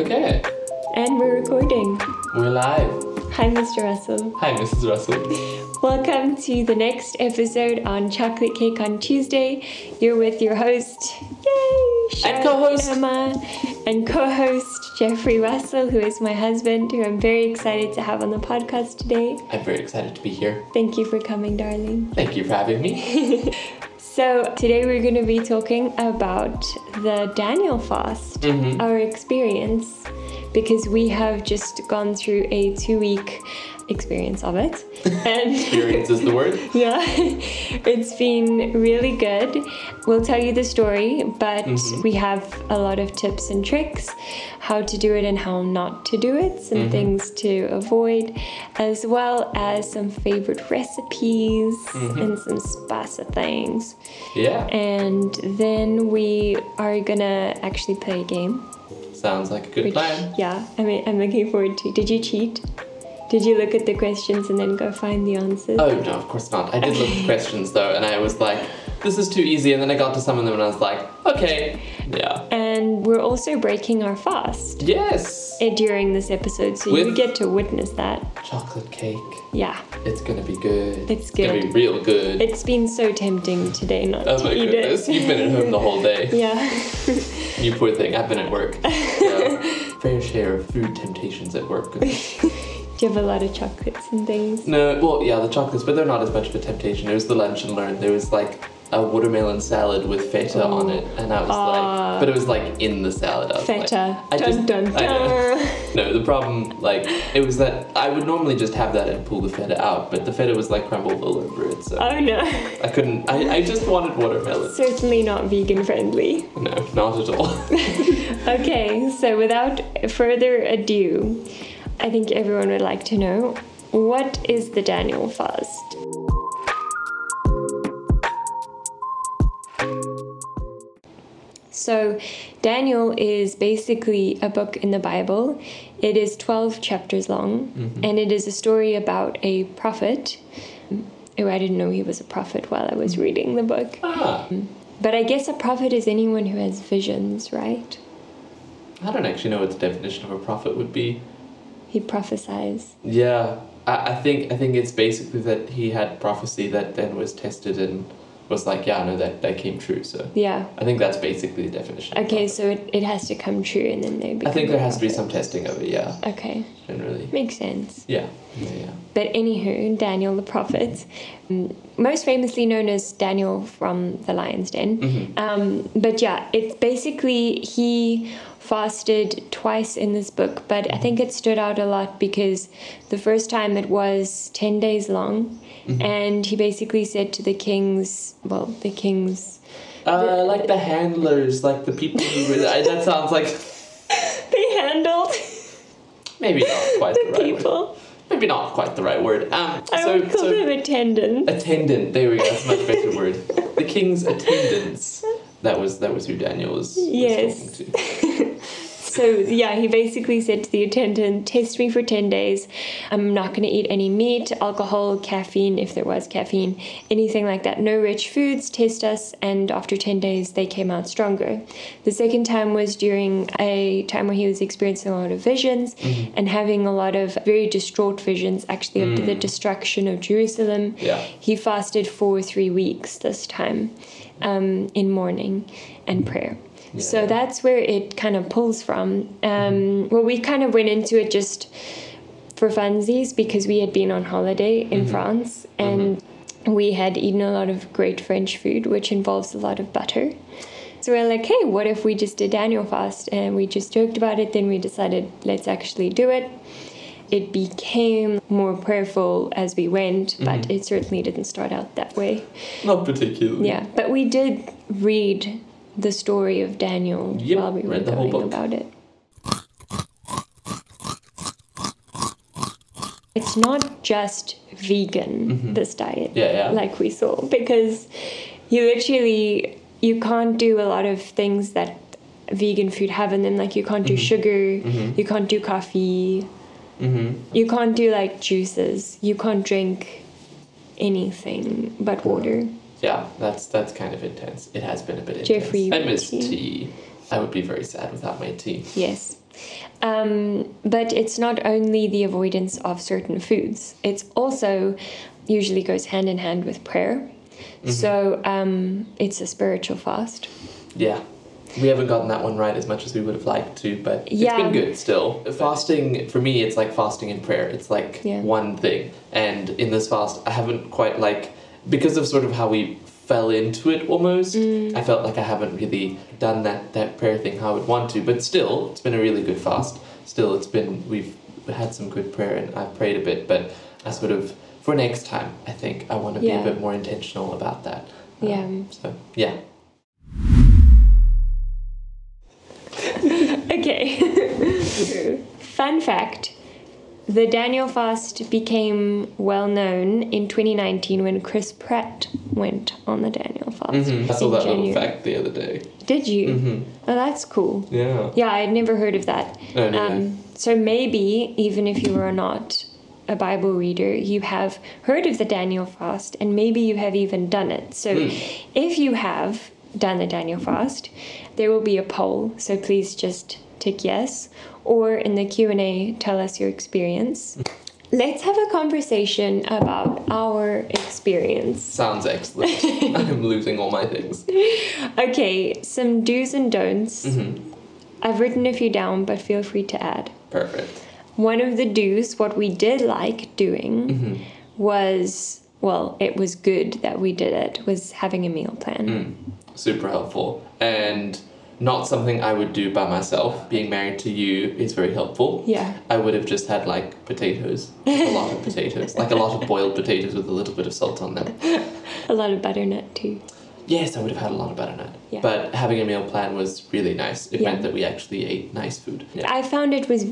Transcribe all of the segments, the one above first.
Okay, And we're recording. we're live. Hi, Mr. Russell. Hi, Mrs. Russell. Welcome to the next episode on Chocolate Cake on Tuesday. You're with your host, yay, Sharon co-host. Emma, and co-host Jeffrey Russell, who is my husband, who I'm very excited to have on the podcast today. I'm very excited to be here. Thank you for coming, darling. Thank you for having me. So today we're going to be talking about the Daniel fast, Mhm. our experience, because we have just gone through a two-week experience of it, and Experience is the word. yeah, it's been really good. We'll tell you the story, but mm-hmm. we have a lot of tips and tricks how to do it and how not to do it, some mm-hmm. things to avoid, as well as some favorite recipes mm-hmm. and some spicy things. Yeah, And then we are gonna actually play a game. sounds like a good Which, plan. yeah, I mean, I'm looking forward to. Did you cheat? Did you look at the questions and then go find the answers? Oh no, of course not. I did look at the questions though, and I was like, this is too easy. And then I got to some of them, and I was like, okay, yeah, And we're also breaking our fast yes, during this episode, so you get to witness that. chocolate cake. Yeah, It's gonna be good. It's good. It's gonna be real good. it's been so tempting today not oh to my eat goodness, it. you've been at home the whole day. Yeah, You poor thing. I've been at work. Yeah. Fair share of food temptations at work. do you have a lot of chocolates and things? No, well, yeah, the chocolates, but they're not as much of a temptation. It was the lunch and learn. There was like a watermelon salad with feta on it, and I was Ah. like, but it was like in the salad. I was like- Feta. I dun, just, dun, dun. No, the problem, like, it was that I would normally just have that and pull the feta out, but the feta was like crumbled all over it, so Oh no, I couldn't. I, I just wanted watermelon. certainly not vegan friendly. No, not at all. Okay, so without further ado, I think everyone would like to know what is the Daniel fast? So, Daniel is basically a book in the Bible. It is 12 chapters long, and it is a story about a prophet. Oh, I didn't know he was a prophet while I was reading the book. ah, But I guess a prophet is anyone who has visions, right? I don't actually know what the definition of a prophet would be. He prophesies. Yeah, I, I think I think it's basically that he had prophecy that then was tested and was like, yeah, no, that that came true. So Yeah. I think that's basically the definition. Okay, so it, it has to come true and then they I think there has to be some testing of it. Yeah, Okay, generally. makes sense. Yeah, yeah, yeah. But anywho, Daniel the prophet, mm, most famously known as Daniel from the Lion's Den. Mm-hmm. Um, but yeah, it's basically he fasted twice in this book, but I think it stood out a lot because the first time it was 10 days long, Mm-hmm. and he basically said to the kings, well, the kings, Uh, like the handlers, like the people who. That sounds like they handled maybe not quite the, the right word. Maybe not quite the right word. Um, I so would call so them attendants. attendant. There we go. That's a much better word. The king's attendants. That was that was who Daniel was, was Yes. So yeah, he basically said to the attendant, "Test me for ten days. I'm not going to eat any meat, alcohol, caffeine, if there was caffeine, anything like that. No rich foods. Test us." And after ten days, they came out stronger. The second time was during a time where he was experiencing a lot of visions and having a lot of very distraught visions, actually of the destruction of Jerusalem. Yeah. He fasted for three weeks this time, um, in mourning and prayer. So that's where it kind of pulls from. Um, mm-hmm. well, we kind of went into it just for funsies because we had been on holiday in mm-hmm. France mm-hmm. and we had eaten a lot of great French food, which involves a lot of butter. So we're like, hey, what if we just did Daniel fast? And we just joked about it. Then we decided, let's actually do it. It became more prayerful as we went, but it certainly didn't start out that way. Not particularly. Yeah, but we did read the story of Daniel Yep, while we were read the whole going book. about it. It's not just vegan, this diet, Mm-hmm. Yeah, yeah. like we saw, because you literally you can't do a lot of things that vegan food have in them. Like you can't do sugar, you can't do coffee, Mm-hmm. you can't do like juices, you can't drink anything but water. Yeah, that's that's kind of intense. It has been a bit intense. Jeffrey, I miss tea. tea. I would be very sad without my tea. Yes. Um, but it's not only the avoidance of certain foods, it's also usually goes hand in hand with prayer. So um, it's a spiritual fast. Yeah. We haven't gotten that one right as much as we would have liked to, but it's Yeah. been good still. Fasting, for me, it's like fasting and prayer. It's like Yeah. one thing. And in this fast, I haven't quite like, because of sort of how we fell into it almost, Mm. I felt like I haven't really done that, that prayer thing how I would want to. But still, it's been a really good fast. Still, it's been, we've had some good prayer and I've prayed a bit, but I sort of, for next time, I think I want to be a bit more intentional about that. Um, Yeah. So, yeah. Okay. Fun fact the Daniel fast became well known in 2019 when Chris Pratt went on the Daniel fast. Mhm. I saw that little fact the other day. Did you? Mhm. Oh, that's cool. Yeah. Yeah, I had never heard of that. No. Um, so maybe, even if you are not a Bible reader, you have heard of the Daniel fast and maybe you have even done it. So Hmm. if you have done the Daniel fast, there will be a poll. So please just tick yes or in the Q&A tell us your experience. Let's have a conversation about our experience. Sounds excellent. I'm losing all my things. Okay, some do's and don'ts. Mm-hmm. I've written a few down, but feel free to add. Perfect. One of the do's, what we did like doing, Mm-hmm. was well, it was good that we did it, was having a meal plan. Mm. Super helpful. And not something I would do by myself. Being married to you is very helpful. Yeah. I would have just had like potatoes, a lot of potatoes, like a lot of boiled potatoes with a little bit of salt on them. A lot of butternut too. Yes, I would have had a lot of butternut. Yeah. But having a meal plan was really nice. It Yeah. meant that we actually ate nice food. Yeah. I found it was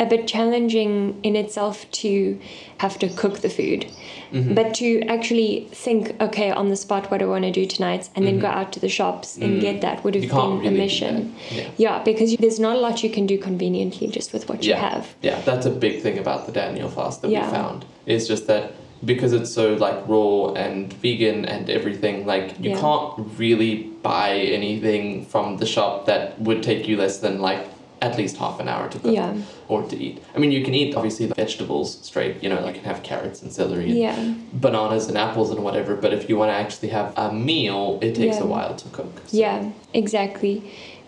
a bit challenging in itself to have to cook the food, Mm-hmm. but to actually think, okay, on the spot, what do I want to do tonight, and then go out to the shops and get that would have Mm-hmm. Been really a mission. Yeah. Yeah, because there's not a lot you can do conveniently just with what you have. Yeah, that's a big thing about the Daniel fast that Yeah. we found. Is just that because it's so like raw and vegan and everything, like you Yeah. can't really buy anything from the shop that would take you less than like at least half an hour to cook Yeah. or to eat. I mean, you can eat obviously the vegetables straight. You know, like you can have carrots and celery and Yeah. bananas and apples and whatever. But if you want to actually have a meal, it takes Yeah. a while to cook. So- Yeah, exactly.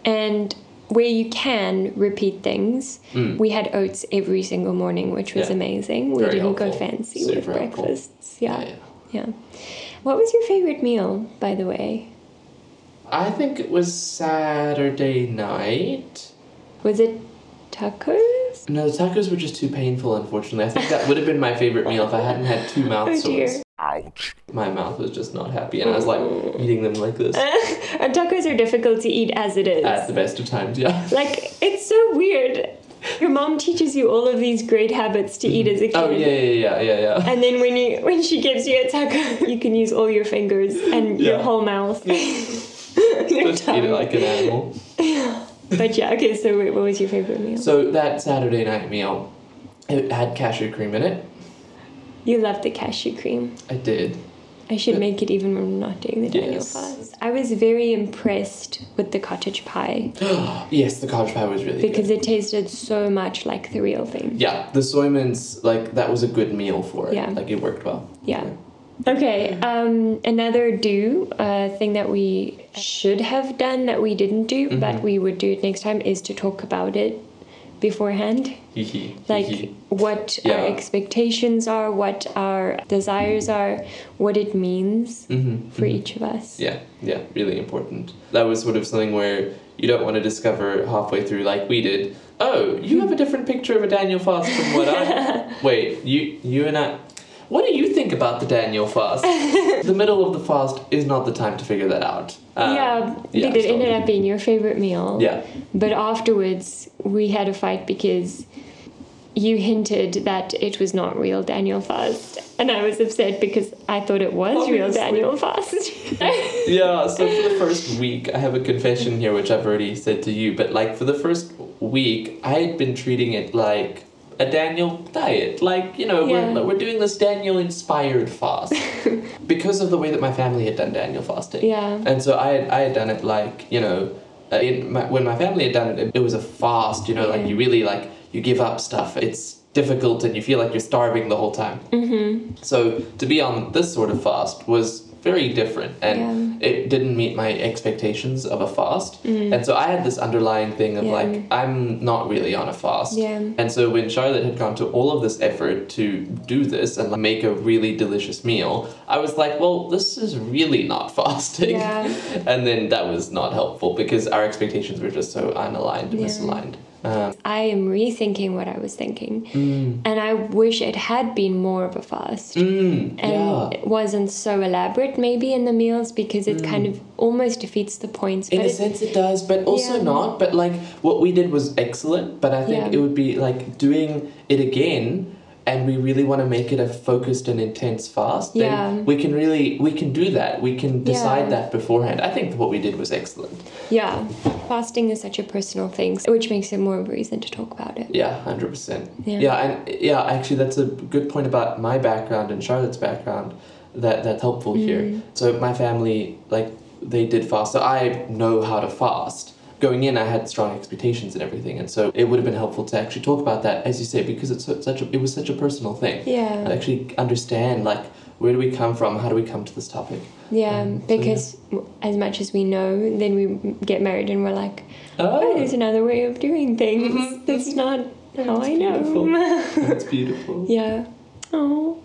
And where you can repeat things, we had oats every single morning, which was Mm. Amazing. We Very didn't go fancy with Super helpful. breakfasts. Yeah. yeah. What was your favorite meal, by the way? I think it was Saturday night. Was it tacos? No, the tacos were just too painful, unfortunately. I think that would have been my favorite meal if I hadn't had two oh, mouth Oh sores. dear. My mouth was just not happy, and I was like eating them like this And tacos are difficult to eat as it is. at the best of times. Yeah. like, it's so weird. Your mom teaches you all of these great habits to eat as a oh, kid. Oh yeah, yeah, yeah, yeah, yeah. And then when you when she gives you a taco, you can use all your fingers and your whole mouth. your Just eat it like an animal. But yeah, okay, so wait, what was your favorite meal? So that Saturday night meal, it had cashew cream in it. You love the cashew cream. I did. I should make it even when I'm not doing the Daniel Yes. fast. I was very impressed with the cottage pie yes, the cottage pie was really good. because good. it tasted so much like the real thing. Yeah, the soy mince like that was a good meal for it. Yeah. Like it worked well. Yeah. Okay, um, another do, uh, thing that we should have done that we didn't do, Mm-hmm. but we would do it next time, is to talk about it beforehand. Like what our expectations are, what our desires are, what it means Mhm, for each of us. Yeah, yeah, really important. That was sort of something where you don't want to discover halfway through, like we did. Oh, you have a different picture of a Daniel fast from what I. Wait, you, you and I. What do you think about the Daniel fast? the middle of the fast is not the time to figure that out. Um, yeah, yeah, but it ended up being your favorite meal. Yeah. But afterwards, we had a fight because you hinted that it was not real Daniel fast, and I was upset because I thought it was real Daniel fast. Yeah, so for the first week, I have a confession here, which I've already said to you, but like for the first week, I had been treating it like a Daniel diet. Like, you know, Yeah. we're, we're doing this Daniel inspired fast because of the way that my family had done Daniel fasting. Yeah. And so I had, I had done it like, you know, uh, in my, when my family had done it, it, it was a fast. You know, like you really like you give up stuff. It's difficult, and you feel like you're starving the whole time. Mm-hmm. So to be on this sort of fast was very different, and it didn't meet my expectations of a fast. And so I had this underlying thing of Mm. Yeah. like I'm not really on a fast. Yeah. And so when Charlotte had gone to all of this effort to do this and like, make a really delicious meal, I was like, well, this is really not fasting. Yeah. and then that was not helpful because our expectations were just so unaligned and Yeah. misaligned. Um, I am rethinking what I was thinking. mm, And I wish it had been more of a fast. mm, and yeah. it wasn't so elaborate maybe in the meals because it kind of almost defeats the points. In but a it- sense, it does, but also Yeah. not. But like what we did was excellent. But I think Yeah. it would be like doing it again, and we really want to make it a focused and intense fast. Then Yeah. we can really we can do that. We can decide Yeah. that beforehand. I think what we did was excellent. yeah, fasting is such a personal thing, which makes it more of a reason to talk about it. Yeah, hundred percent. Yeah. Yeah, and yeah, actually, that's a good point about my background and Charlotte's background. That that's helpful here. Mm. So my family, like, they did fast. So I know how to fast. Going in, I had strong expectations and everything, and so it would have been helpful to actually talk about that, as you say, because it's such a it was such a personal thing. Yeah. And actually understand like where do we come from? How do we come to this topic? Yeah, Um, so, because w as much as we know, then we get married and we're like, oh, Oh, there's another way of doing things. Mhm, That's not how That's I beautiful. know. that's beautiful. yeah. Oh.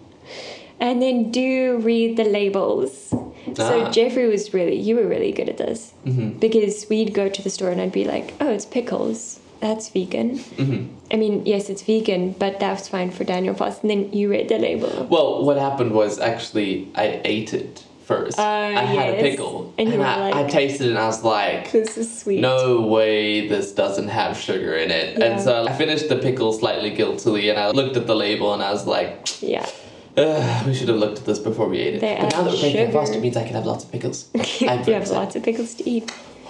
And then do read the labels. So Ah. Jeffrey was really, you were really good at this hmm because we'd go to the store and I'd be like, oh, it's pickles. That's vegan. hmm I mean, yes, it's vegan, but that's fine for Daniel Fast. And then you read the label. Well, what happened was actually I ate it first. Uh, I had a yes. pickle, And you were I, I tasted it, and I was like, This is sweet. "No way, this doesn't have sugar in it." Yeah. And so I finished the pickle slightly guiltily, and I looked at the label, and I was like, Yeah. Ugh, "We should have looked at this before we ate it." They but now that we're breaking sugar. fast, it means I can have lots of pickles. You have lots of pickles to eat.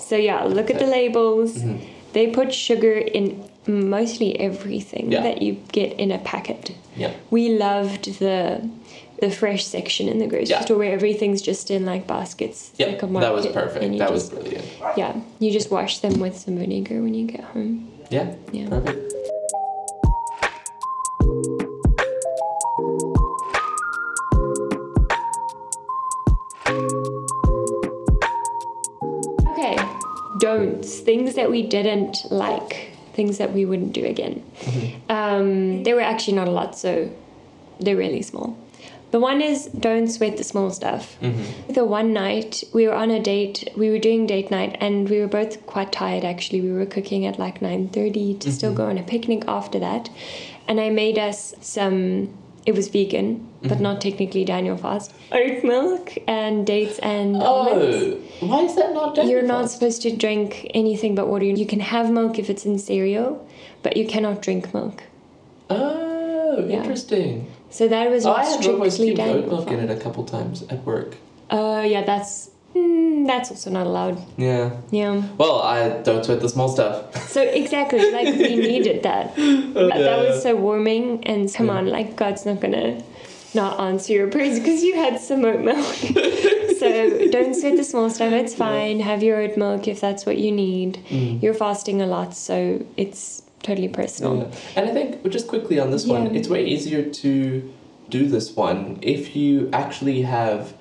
so yeah, look at the labels. Mhm. They put sugar in mostly everything Yeah. that you get in a packet. Yeah. We loved the the fresh section in the grocery Yeah. store where everything's just in like baskets. Yep, like a that was perfect. That just, was brilliant. yeah. You just wash them with some vinegar when you get home. Yeah, Yeah. perfect. Okay, don'ts. Things that we didn't like. Things that we wouldn't do again. Um, there were actually not a lot, so they're really small. The one is don't sweat the small stuff. Mm-hmm. The one night we were on a date, we were doing date night, and we were both quite tired. Actually, we were cooking at like nine thirty to still go on a picnic after that, and I made us some. It was vegan, but not technically Daniel fast. Oat milk and dates and almonds. Oh, why is that not done? You're not supposed to drink anything but water. You can have milk if it's in cereal, but you cannot drink milk. Oh, Yeah. interesting. So that was Oh, not I had Robo's strictly cubed oat Daniel milk in it a couple times at work. Uh, yeah, that's mm, that's also not allowed. Yeah. Yeah. Well, I don't sweat the small stuff. So exactly, like we needed that. That, that was so warming, and come on, like God's not gonna not answer your prayers because you had some oat milk. so don't sweat the small stuff. It's fine. Have your oat milk if that's what you need. Mm. You're fasting a lot, so it's totally personal. Yeah. And I think just quickly on this one, it's way easier to do this one if you actually have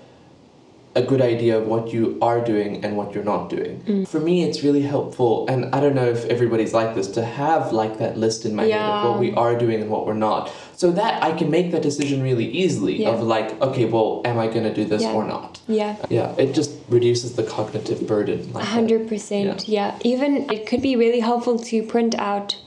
a good idea of what you are doing and what you're not doing. Mm. For me, it's really helpful, and I don't know if everybody's like this, to have like that list in my head of what we are doing and what we're not, so that I can make that decision really easily Yeah. of like, okay, well, am I gonna do this Yeah. or not? Yeah. Yeah, it just reduces the cognitive burden. A Like hundred percent. Yeah. Even it could be really helpful to print out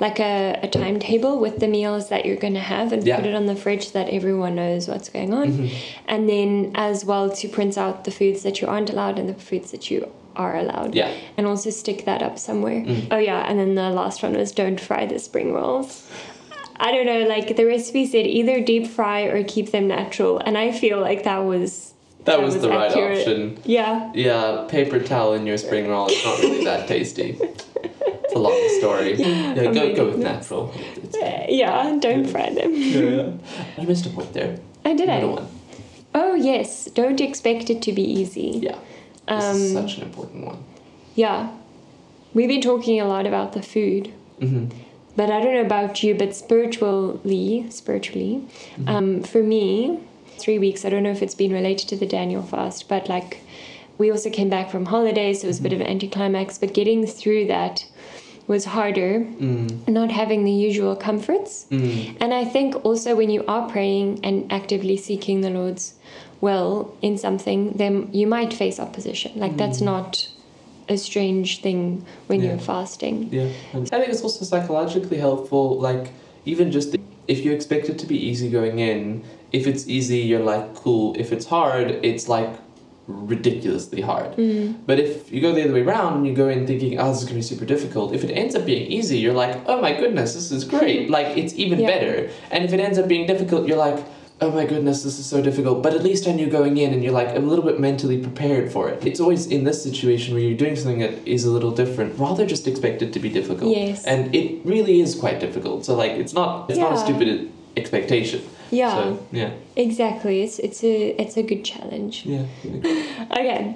like a, a timetable with the meals that you're gonna have and Yeah. put it on the fridge so that everyone knows what's going on. Mhm. And then as well to print out the foods that you aren't allowed and the foods that you are allowed. Yeah. And also stick that up somewhere. Mm. Oh yeah, and then the last one was don't fry the spring rolls. I don't know, like the recipe said either deep fry or keep them natural. And I feel like that was That, was, the right option. Yeah. Yeah, paper towel in your spring roll is not really that tasty. It's a long story. Yeah, go, go with natural. Uh, yeah, don't fry them. yeah. You missed a point there. I did Another I? one. Oh yes, don't expect it to be easy. Yeah. This is Um, such an important one. yeah. We've been talking a lot about the food. hmm But I don't know about you, but spiritually, spiritually, um, for me, three weeks, I don't know if it's been related to the Daniel fast, but like we also came back from holidays, so it was a bit of an anticlimax, but getting through that was harder, Mm. not having the usual comforts. Mm. And I think also when you are praying and actively seeking the Lord's will in something, then you might face opposition. Like that's not a strange thing when Yeah. you're fasting. Yeah, and I think it's also psychologically helpful. Like even just if you expect it to be easy going in, if it's easy, you're like cool. If it's hard, it's like ridiculously hard. Mm. But if you go the other way around and you go in thinking, oh, this is gonna be super difficult. If it ends up being easy, you're like, oh my goodness, this is great. like it's even Yeah. better. And if it ends up being difficult, you're like. Oh my goodness, this is so difficult. But at least I knew going in, and you're like a little bit mentally prepared for it. It's always in this situation where you're doing something that is a little different, rather just expect it to be difficult. Yes. And it really is quite difficult. So like, it's not it's not a stupid expectation. Yeah. So yeah. Exactly. It's it's a it's a good challenge. Yeah. Okay.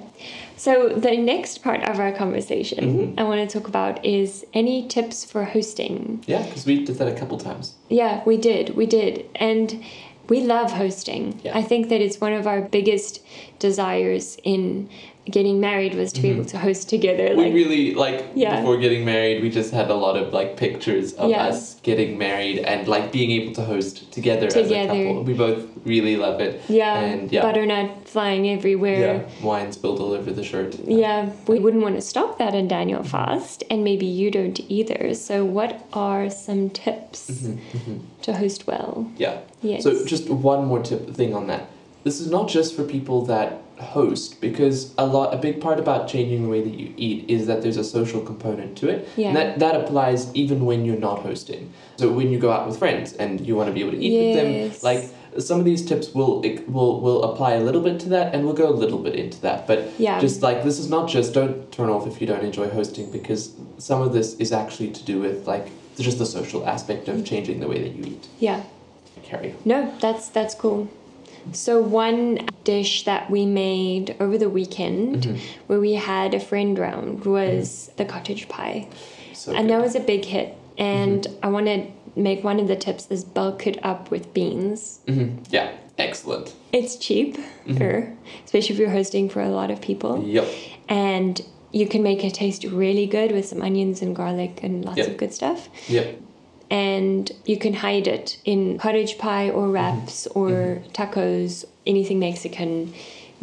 So the next part of our conversation Mhm. I want to talk about is any tips for hosting. Yeah, because we did that a couple times. Yeah, we did. We did. And we love hosting. Yeah. I think that it's one of our biggest desires in getting married was to be able to host together Mm-hmm. we really like Yeah. before getting married we just had a lot of like pictures of Yeah. us getting married and like being able to host together, as Together. a couple we both really love it yeah, and yeah butternut flying everywhere. yeah wine spilled all over the shirt Yeah, we wouldn't want to stop that in Daniel fast, and maybe you don't either. So, what are some tips Mhm, mhm. to host well? yeah Yes. so just one more tip thing on that this is not just for people that host because a lot a big part about changing the way that you eat is that there's a social component to it Yeah. and that that applies even when you're not hosting so when you go out with friends and you want to be able to eat with them like some of these tips will will will apply a little bit to that and we'll go a little bit into that but Yeah. just like this is not just don't turn off if you don't enjoy hosting because some of this is actually to do with like just the social aspect of mm. changing the way that you eat yeah. carry No, that's that's cool. So one dish that we made over the weekend, Mhm. where we had a friend round, was the cottage pie, so and good. that was a big hit. And I want to make one of the tips is bulk it up with beans. Mhm. Yeah, excellent. It's cheap, especially if you're hosting for a lot of people. Yep. and you can make it taste really good with some onions and garlic and lots Yep. of good stuff. Yep. And you can hide it in cottage pie or mm-hmm. wraps or mm-hmm. tacos, anything Mexican.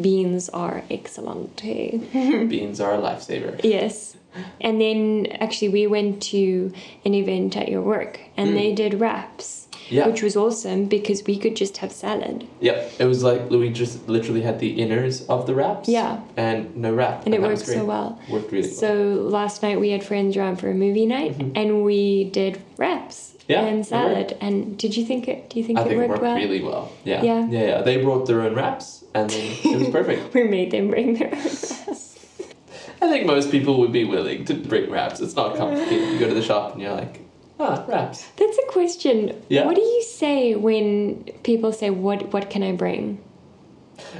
Beans are excellent. Beans are a lifesaver. yes. And then actually, we went to an event at your work and they did wraps, Yeah. which was awesome because we could just have salad. Yep. It was like Louis just literally had the inners of the wraps. Yeah. And no wrap. And it worked so well. Worked really well. So last night we had friends around for a movie night, and we did wraps Mm-hmm. Yeah, and salad. And did you think it? Do you think I it think worked, it worked well? really well. Yeah. Yeah. Yeah, yeah. They brought their own wraps and then it was perfect. We made them bring their own wraps. I think most people would be willing to bring wraps. It's not complicated. You go to the shop and you're like, ah, wraps. That's a question. Yeah. What do you say when people say, "What What can I bring?"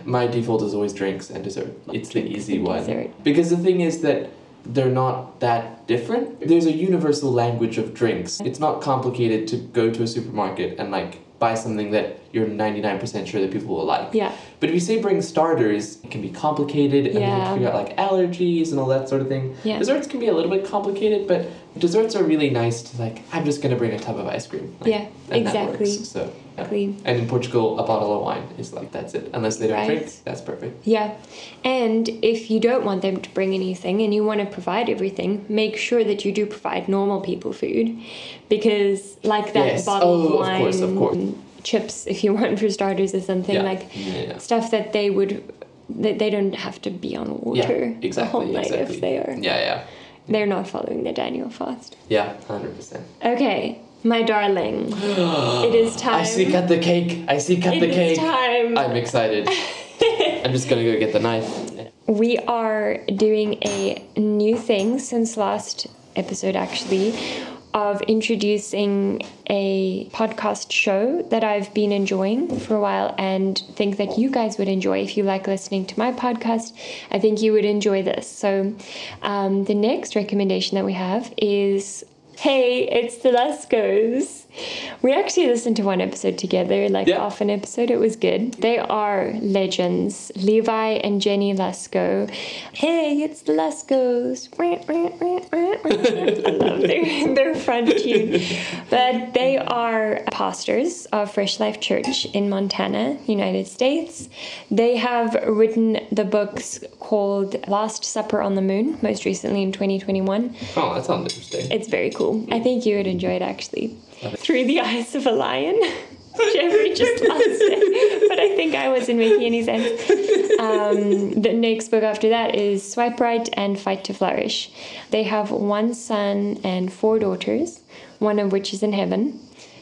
My default is always drinks and dessert. It's the easy one. dessert. Because the thing is that they're not that different. There's a universal language of drinks. It's not complicated to go to a supermarket and like buy something that you're 99% sure that people will like. Yeah. But if you say bring starters, it can be complicated and you have Yeah. to figure out like allergies and all that sort of thing. Yeah. Desserts can be a little bit complicated, but desserts are really nice to like, I'm just gonna bring a tub of ice cream. Like, Yeah, and that exactly. works. So, yeah. Clean. And in Portugal, a bottle of wine is like, that's it. Unless they don't Right. drink, that's perfect. Yeah. And if you don't want them to bring anything and you want to provide everything, make sure that you do provide normal people food. Because, like that Yes. bottle Oh, of of wine, course, of course. chips, if you want for starters, or something yeah. like yeah. stuff that they would. That they don't have to be on water Yeah, the whole night exactly. if they are. Yeah, yeah. They're not following the Daniel fast. Yeah, 100%. Okay, my darling, it is time. I see cut the cake. I see cut It the is cake. time. I'm excited. I'm just gonna go get the knife. We are doing a new thing since last episode, actually. of introducing a podcast show that I've been enjoying for a while and think that you guys would enjoy if you like listening to my podcast. I think you would enjoy this. So, um, the next recommendation that we have is Hey, it's the Luskos. We actually listened to one episode together, like Yeah. half an episode. It was good. They are legends, Levi and Jennie Lusko. Hey, it's the Luskos. I love their, their front tune. But they are pastors of Fresh Life Church in Montana, United States. They have written the books called Last Supper on the Moon, most recently in 2021. Oh, that sounds interesting. It's very cool. I think you would enjoy it actually. Through the Eyes of a Lion. Jeffrey just lost it, but I think I wasn't making any sense. Um, the next book after that is Swipe Right and Fight to Flourish. They have one son and four daughters, one of which is in heaven.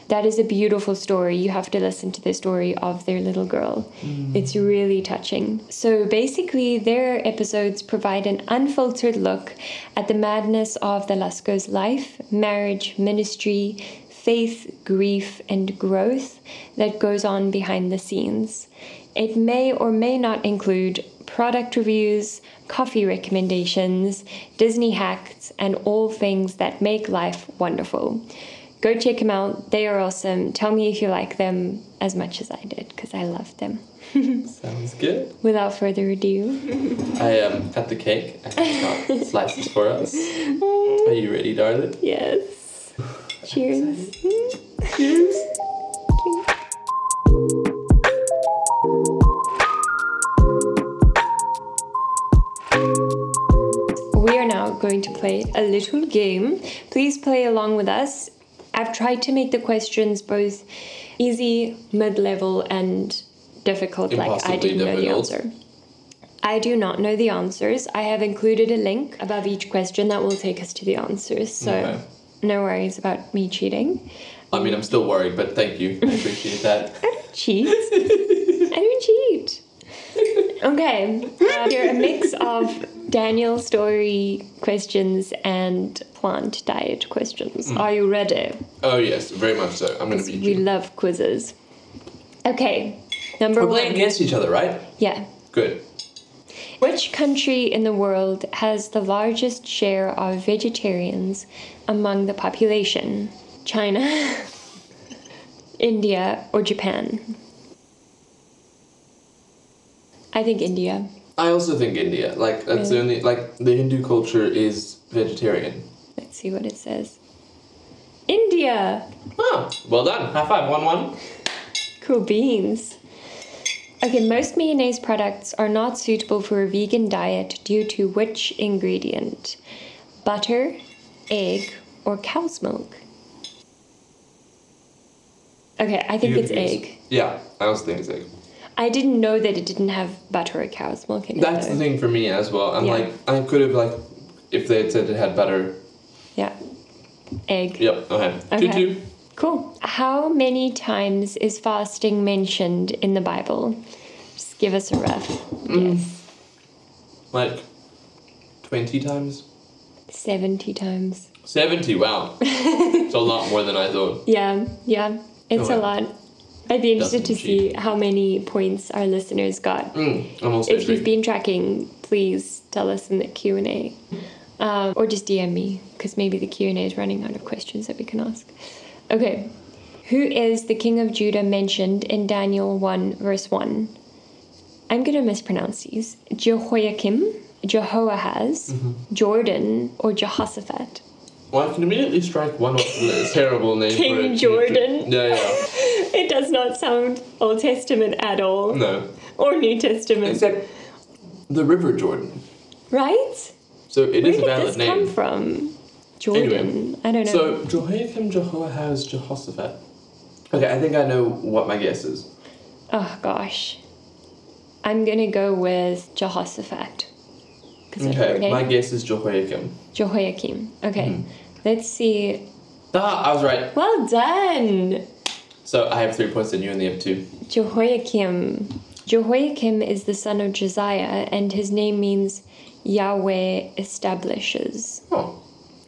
That is a beautiful story. You have to listen to the story of their little girl. It's really touching. So basically, their episodes provide an unfiltered look at the madness of the Lusko's life, marriage, ministry, faith, grief, and growth that goes on behind the scenes. It may or may not include product reviews, coffee recommendations, Disney hacks, and all things that make life wonderful. Go check them out. They are awesome. Tell me if you like them as much as I did, because I loved them. Sounds good. Without further ado, I um, cut the cake and got slices for us. Are you ready, darling? yes. Cheers. Cheers. We are now going to play a little game. Please play along with us. I've tried to make the questions both easy, mid level, and difficult, like I didn't know the answer. I do not know the answers. I have included a link above each question that will take us to the answers. So Okay. No worries about me cheating. I mean, I'm still worried, but thank you. I appreciate that. I don't cheat. I don't cheat. Okay, uh, here a mix of Daniel story questions and plant diet questions. Are you ready? Oh yes, very much so. I'm gonna beat We you. love quizzes. Okay, number We're one. playing against each other, right? Yeah. Good. Which country in the world has the largest share of vegetarians among the population? China, India, or Japan? I think India. I also think India. Like that's the only like the Hindu culture is vegetarian. Let's see what it says. India! Oh, well done. High five. One one. Cool beans. Okay, most mayonnaise products are not suitable for a vegan diet due to which ingredient? Butter, egg, or cow's milk? Okay, I think You it's egg. Yeah, I also think it's egg. I didn't know that it didn't have butter or cow's milk in it. That's though. the thing for me as well. I'm Yeah. like, I could have like, if they had said it had butter. Yeah. Egg. Yep. Okay. Okay. Two two. Cool. How many times is fasting mentioned in the Bible? Just give us a rough Mm. guess. Like, twenty times. 70 times. Seventy. Wow. it's a lot more than I thought. Yeah, yeah. It's Oh, a wow. lot. I'd be interested to Doesn't see how many points our listeners got. Mm, If you've been tracking, please tell us in the Q and A, um, or just DM me because maybe the Q and A is running out of questions that we can ask. Okay, who is the king of Judah mentioned in Daniel one verse one? I'm gonna mispronounce these: Jehoiakim, Jehoahaz, Mm-hmm. Jordan, or Jehoshaphat. Well, I can immediately strike one off the terrible name King for it. Jordan. Yeah, yeah. It does not sound Old Testament at all, No. or New Testament, Except the River Jordan. right? So it Where is a valid this name. come from? Jordan. I don't know. So Jehoiakim, Jehoahaz, Jehoshaphat. Okay, I think I know what my guess is. oh gosh, I'm gonna go with Jehoshaphat. Okay, my guess is Jehoiakim. Jehoiakim. Okay, Hmm. Let's see. Ah, I was right. Well done, So I have three points and you only have two. Jehoiakim. Jehoiakim is the son of Josiah, and his name means Yahweh establishes. Oh,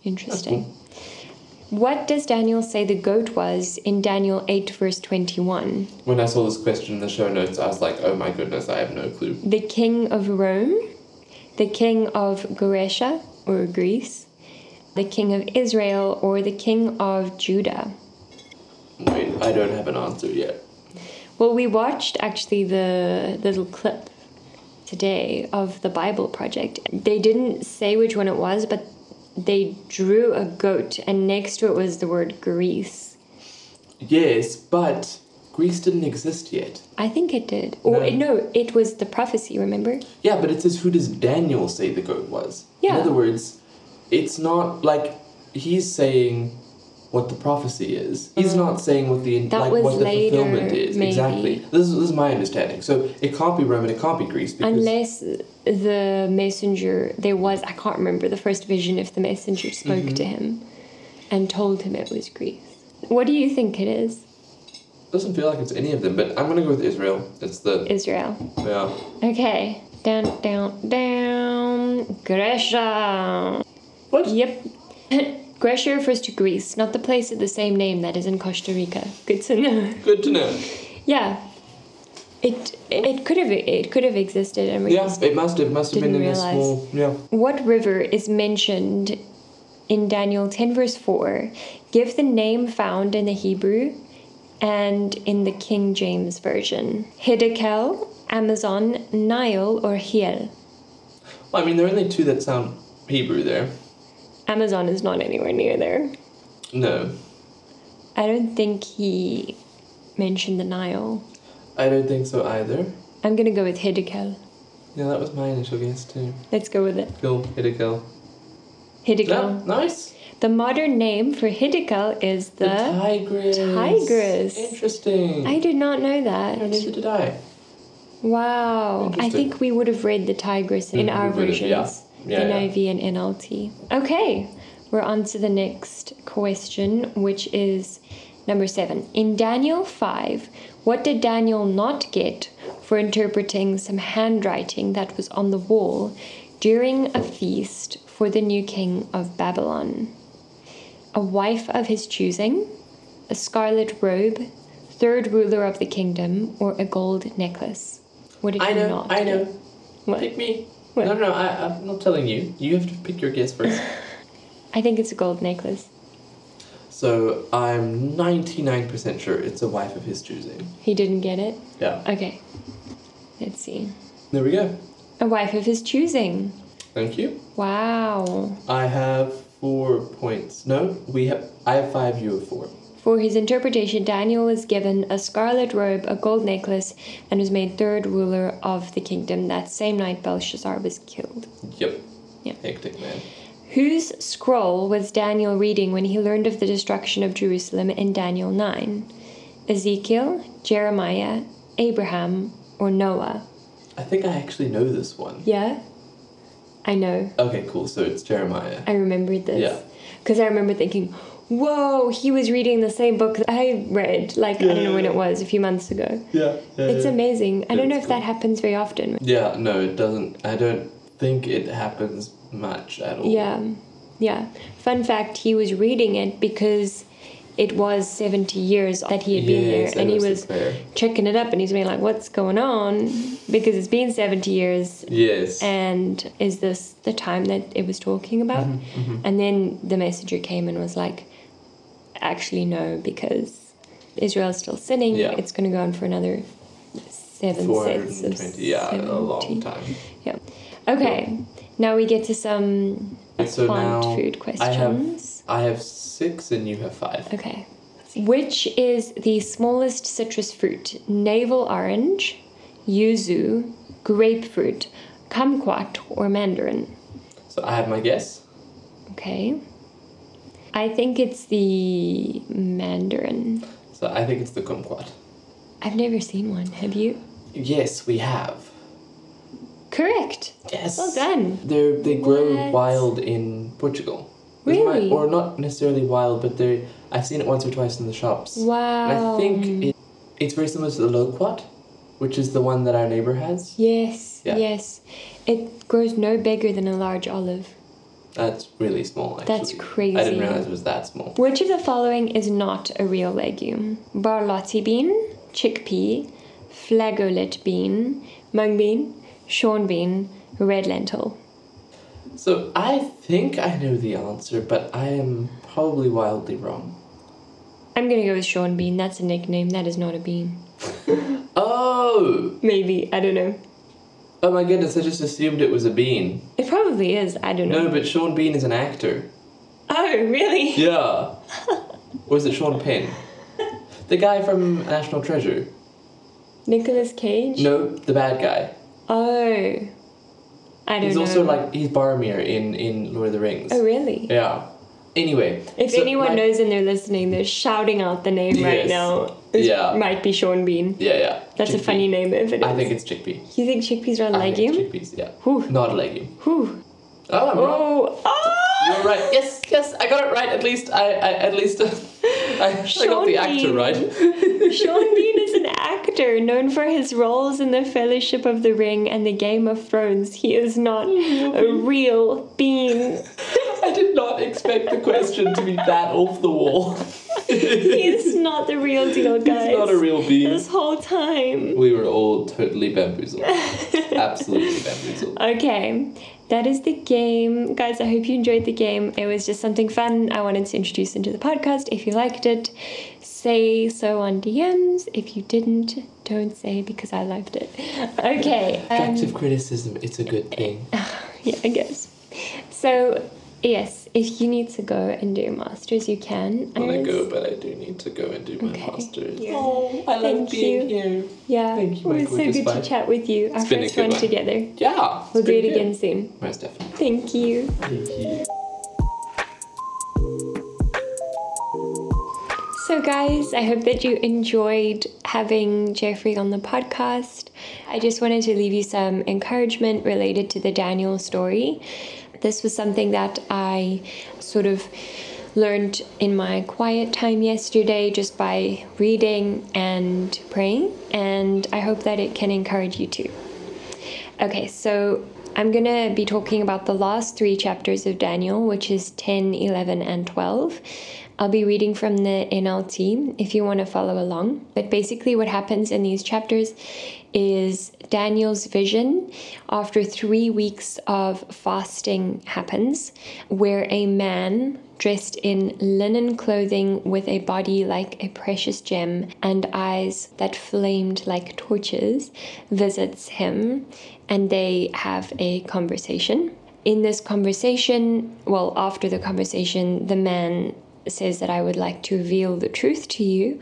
Interesting. What does Daniel say the goat was in Daniel 8, verse 21? When I saw this question in the show notes, I was like, oh my goodness, I have no clue. The king of Rome, the king of Grecia or Greece, the king of Israel, or the king of Judah? Wait, I don't have an answer yet. Well, we watched actually the little clip today of the Bible Project. They didn't say which one it was, but they drew a goat, and next to it was the word Greece. Yes, but Greece didn't exist yet. I think it did. Or No. no, it was the prophecy, remember? Yeah, but it says who does Daniel say the goat was? Yeah. In other words, it's not like he's saying what the prophecy is. He's not saying what the. That like what the later, fulfillment is. maybe. Exactly. This is, this is my understanding. So it can't be Rome and it can't be Greece because Unless the messenger, there was, I can't remember the first vision if the messenger spoke Mm-hmm. to him and told him it was Greece. What do you think it is? doesn't feel like it's any of them. But I'm gonna go with Israel. It's the Israel. yeah. Okay. Down, down, down. Grecia. What? Yep. Grecia refers to Greece, not the place of the same name that is in Costa Rica. Good to know. Good to know. Yeah. It it could have it could have existed and we Yeah, just it must have must have been Didn't in a small yeah. What river is mentioned in Daniel 10, verse 4? Give the name found in the Hebrew and in the King James Version Hiddekel, Amazon, Nile, or Hiel. Well, I mean, there are only two that sound Hebrew there. Amazon is not anywhere near there. No, I don't think he mentioned the Nile. I don't think so either. I'm gonna go with Hiddekel. Yeah, that was my initial guess too. Let's go with it. Cool. Hiddekel. Yeah, nice. The modern name for Hiddekel is The, the. Tigris. Tigris. Interesting. I did not know that. No, that. neither did I. Wow. I think we would have read the Tigris in Mhm, our versions. yeah. Yeah, yeah. And NLT. Okay, we're on to the next question, which is number seven. In Daniel 5, what did Daniel not get for interpreting some handwriting that was on the wall during a feast for the new king of Babylon? A wife of his choosing, a scarlet robe, third ruler of the kingdom, or a gold necklace? What did I he know, not I get? know. What? Pick me. What? No, no, I, I'm not telling you. You have to pick your guess first. I think it's a gold necklace. so I'm 99% sure it's a wife of his choosing. He didn't get it. Yeah. Okay. Let's see. There we go. A wife of his choosing. Thank you. Wow. I have four points. No, we have. I have five. You have four. For his interpretation, Daniel was given a scarlet robe, a gold necklace, and was made third ruler of the kingdom. That same night, Belshazzar was killed. Yep. Yeah. Hectic man. Whose scroll was Daniel reading when he learned of the destruction of Jerusalem in Daniel 9? Ezekiel, Jeremiah, Abraham, or Noah? I think I actually know this one. Yeah? I know. Okay, cool. So it's Jeremiah. I remembered this. Yeah. Because I remember thinking, whoa, he was reading the same book that I read, like, I don't know when it was, a few months ago. Yeah. yeah It's yeah. amazing. I don't know It's if that happens very often. Yeah. No, it doesn't. I don't think it happens much at all. Yeah, yeah. Fun fact he was reading it because it was 70 years that he had been Yes, there and he was there. checking it up and he's being like, what's going on? Because it's been 70 years Yes. and is this the time that it was talking about? Mm-hmm, And then the messenger came and was like, actually, no, because Israel is still sinning. Yeah. It's going to go on for another seven sets of 420. Yeah, a long time. Yeah. Okay. Now we get to some So plant food I have questions. I have six and you have five. Okay. Which is the smallest citrus fruit? Navel orange, yuzu, grapefruit, kumquat, or mandarin? So I have my guess. Okay. I think it's the mandarin. So I think it's the kumquat. I've never seen one. Have you? Yes, we have. Correct. Yes. Well done. They're they grow What? wild in Portugal. Really? or not necessarily wild, but they I've seen it once or twice in the shops. Wow. And I think it, it's very similar to the loquat, which is the one that our neighbor has. Yes. Yeah. Yes. It grows no bigger than a large olive. That's really small, actually. That's crazy. I didn't realize it was that small. Which of the following is not a real legume? Borlotti bean, chickpea, flageolet bean, mung bean, shorn bean, red lentil. So I think I know the answer, but I am probably wildly wrong. I'm gonna go with shorn bean. That's a nickname. That is not a bean. Oh! Maybe. I don't know. Oh my goodness, I just assumed it was a bean. It probably is. I don't know. No, but Sean Bean is an actor. Oh, really? Yeah. or is it Sean Penn? The guy from National Treasure. Nicolas Cage? No, the bad guy. Oh. I don't know. He's know. also like he's Boromir in in Lord of the Rings. Oh, really? Yeah. Anyway. If so anyone my- knows and they're listening, they're shouting out the name right now. It Yeah. might be Sean Bean. Yeah, yeah. That's a funny name if it is. I think it's chickpea. You think chickpeas are a I think legume? chickpeas, yeah. Whew. Not a legume. Whew. Oh, I'm wrong. Oh, ah! You're right. Yes, yes, I got it right. At least I, I at least I, I got the actor Bean. right. Sean Bean is an actor known for his roles in the Fellowship of the Ring and the Game of Thrones. He is not a real being. I did not expect the question to be that off the wall. He is not the real deal, guys. He's not a real being. This whole time. We were all totally bamboozled. Absolutely bamboozled. Okay, that is the game. Guys, I hope you enjoyed the game. It was just something fun I wanted to introduce into the podcast. If you liked it, say so on DMs. If you didn't, don't say because I loved it. Okay. um, Constructive criticism, it's a good thing. yeah, I guess. So, yes, if you need to go and do masters, you can. I want to go, but I do need to go and do my Okay. masters. Yeah. Oh, I love Thank being you. here. Yeah, Thank you, it was so gorgeous good to chat with you. Our It's a first good one one. together. Yeah. it's We'll do been it good. again soon. Most definitely. Thank you. Thank you. So, guys, I hope that you enjoyed having Jeffrey on the podcast. I just wanted to leave you some encouragement related to the Daniel story. This was something that I sort of learned in my quiet time yesterday just by reading and praying, and I hope that it can encourage you too. Okay, so I'm going to be talking about the last three chapters of Daniel, which is 10, 11, and 12. I'll be reading from the NLT if you want to follow along. But basically, what happens in these chapters is Daniel's vision after three weeks of fasting happens, where a man dressed in linen clothing with a body like a precious gem and eyes that flamed like torches visits him and they have a conversation. In this conversation, well, after the conversation, the man says that I would like to reveal the truth to you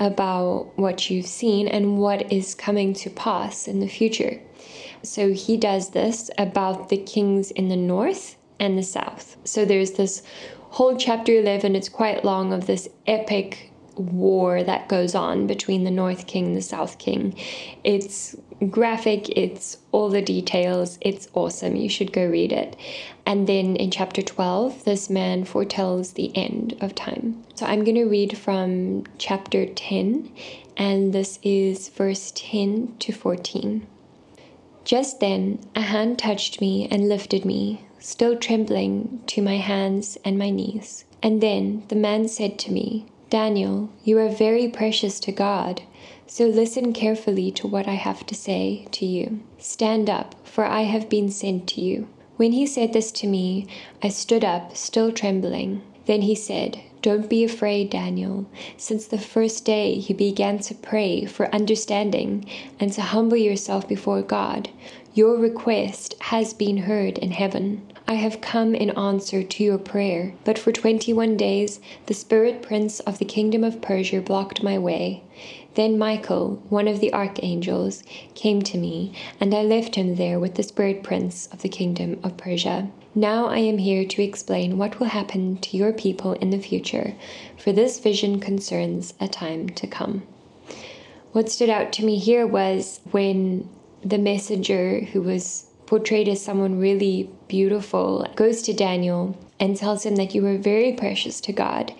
about what you've seen and what is coming to pass in the future. So he does this about the kings in the north and the south. So there's this whole chapter 11, it's quite long, of this epic war that goes on between the North King and the South King. It's graphic, it's all the details, it's awesome. You should go read it. And then in chapter 12, this man foretells the end of time. So I'm going to read from chapter 10, and this is verse 10 to 14. Just then, a hand touched me and lifted me, still trembling, to my hands and my knees. And then the man said to me, Daniel, you are very precious to God, so listen carefully to what I have to say to you. Stand up, for I have been sent to you. When he said this to me, I stood up, still trembling. Then he said, Don't be afraid, Daniel. Since the first day you began to pray for understanding and to humble yourself before God, your request has been heard in heaven. I have come in answer to your prayer, but for 21 days the spirit prince of the kingdom of Persia blocked my way. Then Michael, one of the archangels, came to me, and I left him there with the spirit prince of the kingdom of Persia. Now I am here to explain what will happen to your people in the future, for this vision concerns a time to come. What stood out to me here was when the messenger, who was portrayed as someone really beautiful, goes to Daniel and tells him that you were very precious to God.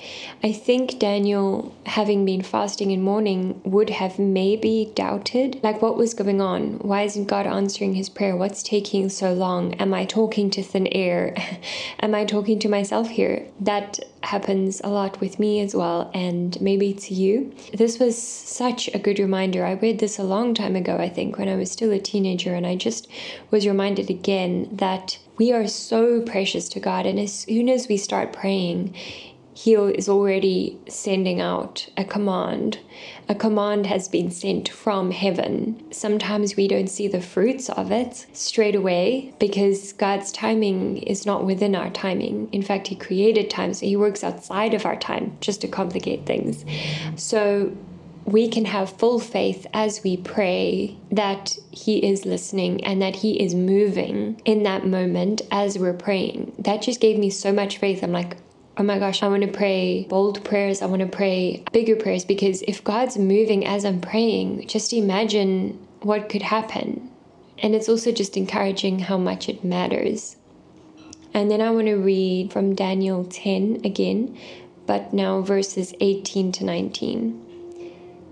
I think Daniel, having been fasting and mourning, would have maybe doubted like what was going on. Why isn't God answering his prayer? What's taking so long? Am I talking to thin air? Am I talking to myself here? That happens a lot with me as well, and maybe to you. This was such a good reminder. I read this a long time ago, I think, when I was still a teenager, and I just was reminded again that we are so precious to God. And as soon as we start praying, He is already sending out a command. A command has been sent from heaven. Sometimes we don't see the fruits of it straight away because God's timing is not within our timing. In fact, He created time, so He works outside of our time just to complicate things. So we can have full faith as we pray that He is listening and that He is moving in that moment as we're praying. That just gave me so much faith. I'm like, oh my gosh, I want to pray bold prayers. I want to pray bigger prayers because if God's moving as I'm praying, just imagine what could happen. And it's also just encouraging how much it matters. And then I want to read from Daniel 10 again, but now verses 18 to 19.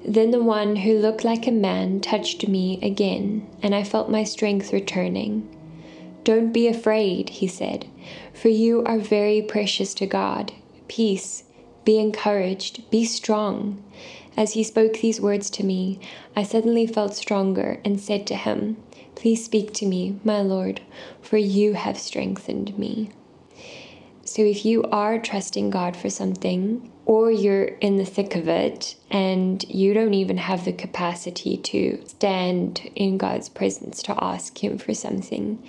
Then the one who looked like a man touched me again, and I felt my strength returning. Don't be afraid, he said, for you are very precious to God. Peace, be encouraged, be strong. As he spoke these words to me, I suddenly felt stronger and said to him, Please speak to me, my Lord, for you have strengthened me. So if you are trusting God for something, or you're in the thick of it and you don't even have the capacity to stand in God's presence to ask Him for something.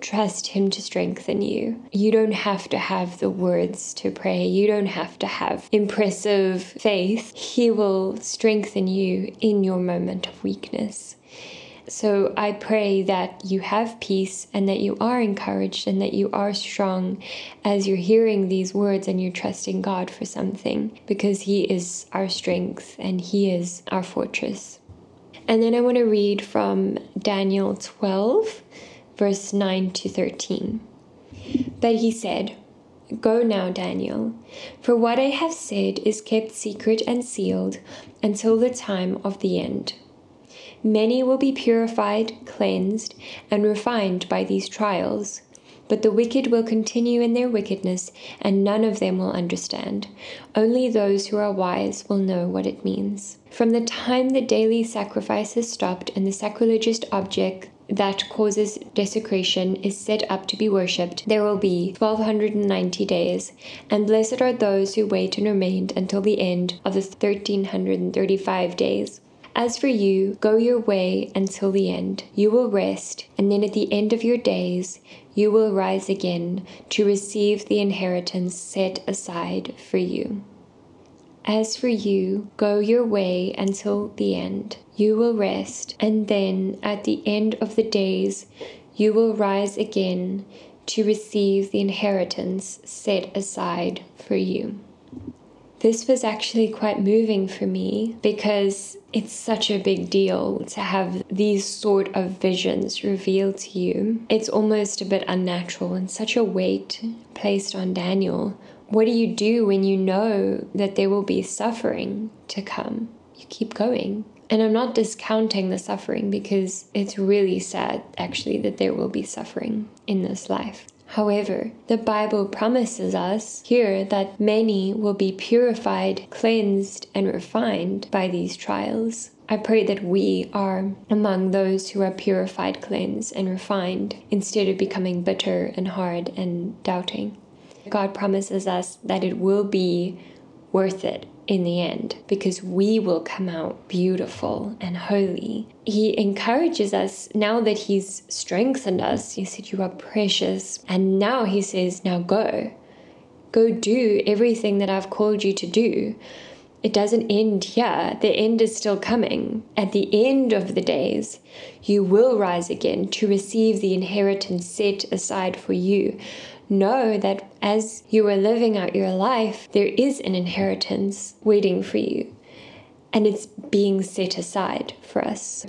Trust Him to strengthen you. You don't have to have the words to pray. You don't have to have impressive faith. He will strengthen you in your moment of weakness. So I pray that you have peace and that you are encouraged and that you are strong as you're hearing these words and you're trusting God for something because He is our strength and He is our fortress. And then I want to read from Daniel 12, verse 9 to 13. But he said, Go now, Daniel, for what I have said is kept secret and sealed until the time of the end. Many will be purified, cleansed, and refined by these trials. But the wicked will continue in their wickedness, and none of them will understand. Only those who are wise will know what it means. From the time the daily sacrifice is stopped and the sacrilegious object that causes desecration is set up to be worshipped, there will be 1290 days, and blessed are those who wait and remain until the end of the 1335 days. As for you, go your way until the end. You will rest, and then at the end of your days, you will rise again to receive the inheritance set aside for you. As for you, go your way until the end. You will rest, and then at the end of the days, you will rise again to receive the inheritance set aside for you. This was actually quite moving for me because it's such a big deal to have these sort of visions revealed to you. It's almost a bit unnatural and such a weight placed on Daniel. What do you do when you know that there will be suffering to come? You keep going. And I'm not discounting the suffering because it's really sad, actually, that there will be suffering in this life. However, the Bible promises us here that many will be purified, cleansed, and refined by these trials. I pray that we are among those who are purified, cleansed, and refined instead of becoming bitter and hard and doubting. God promises us that it will be worth it in the end because we will come out beautiful and holy. He encourages us now that He's strengthened us. He said, You are precious. And now He says, Now go. Go do everything that I've called you to do. It doesn't end here. The end is still coming. At the end of the days, you will rise again to receive the inheritance set aside for you know that as you are living out your life, there is an inheritance waiting for you and it's being set aside for us.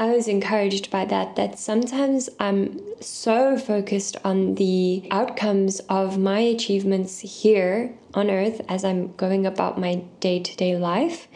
I was encouraged by that, that sometimes I'm so focused on the outcomes of my achievements here on earth as I'm going about my day to day life.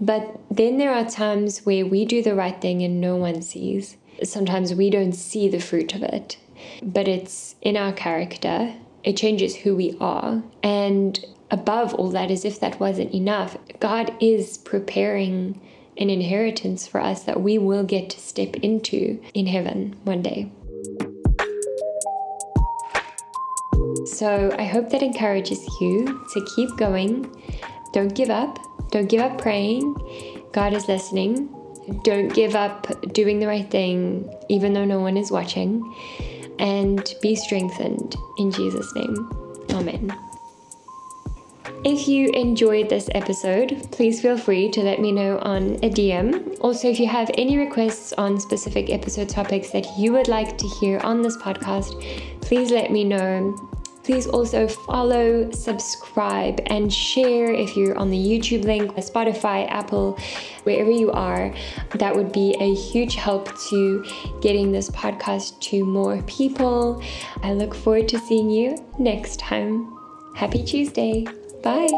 But then there are times where we do the right thing and no one sees. Sometimes we don't see the fruit of it, but it's in our character. It changes who we are. And above all that, as if that wasn't enough, God is preparing an inheritance for us that we will get to step into in heaven one day. So I hope that encourages you to keep going. Don't give up. Don't give up praying. God is listening. Don't give up doing the right thing, even though no one is watching. And be strengthened in Jesus' name. Amen. If you enjoyed this episode, please feel free to let me know on a DM. Also, if you have any requests on specific episode topics that you would like to hear on this podcast, please let me know. Please also follow, subscribe, and share if you're on the YouTube link, Spotify, Apple, wherever you are. That would be a huge help to getting this podcast to more people. I look forward to seeing you next time. Happy Tuesday! Bye.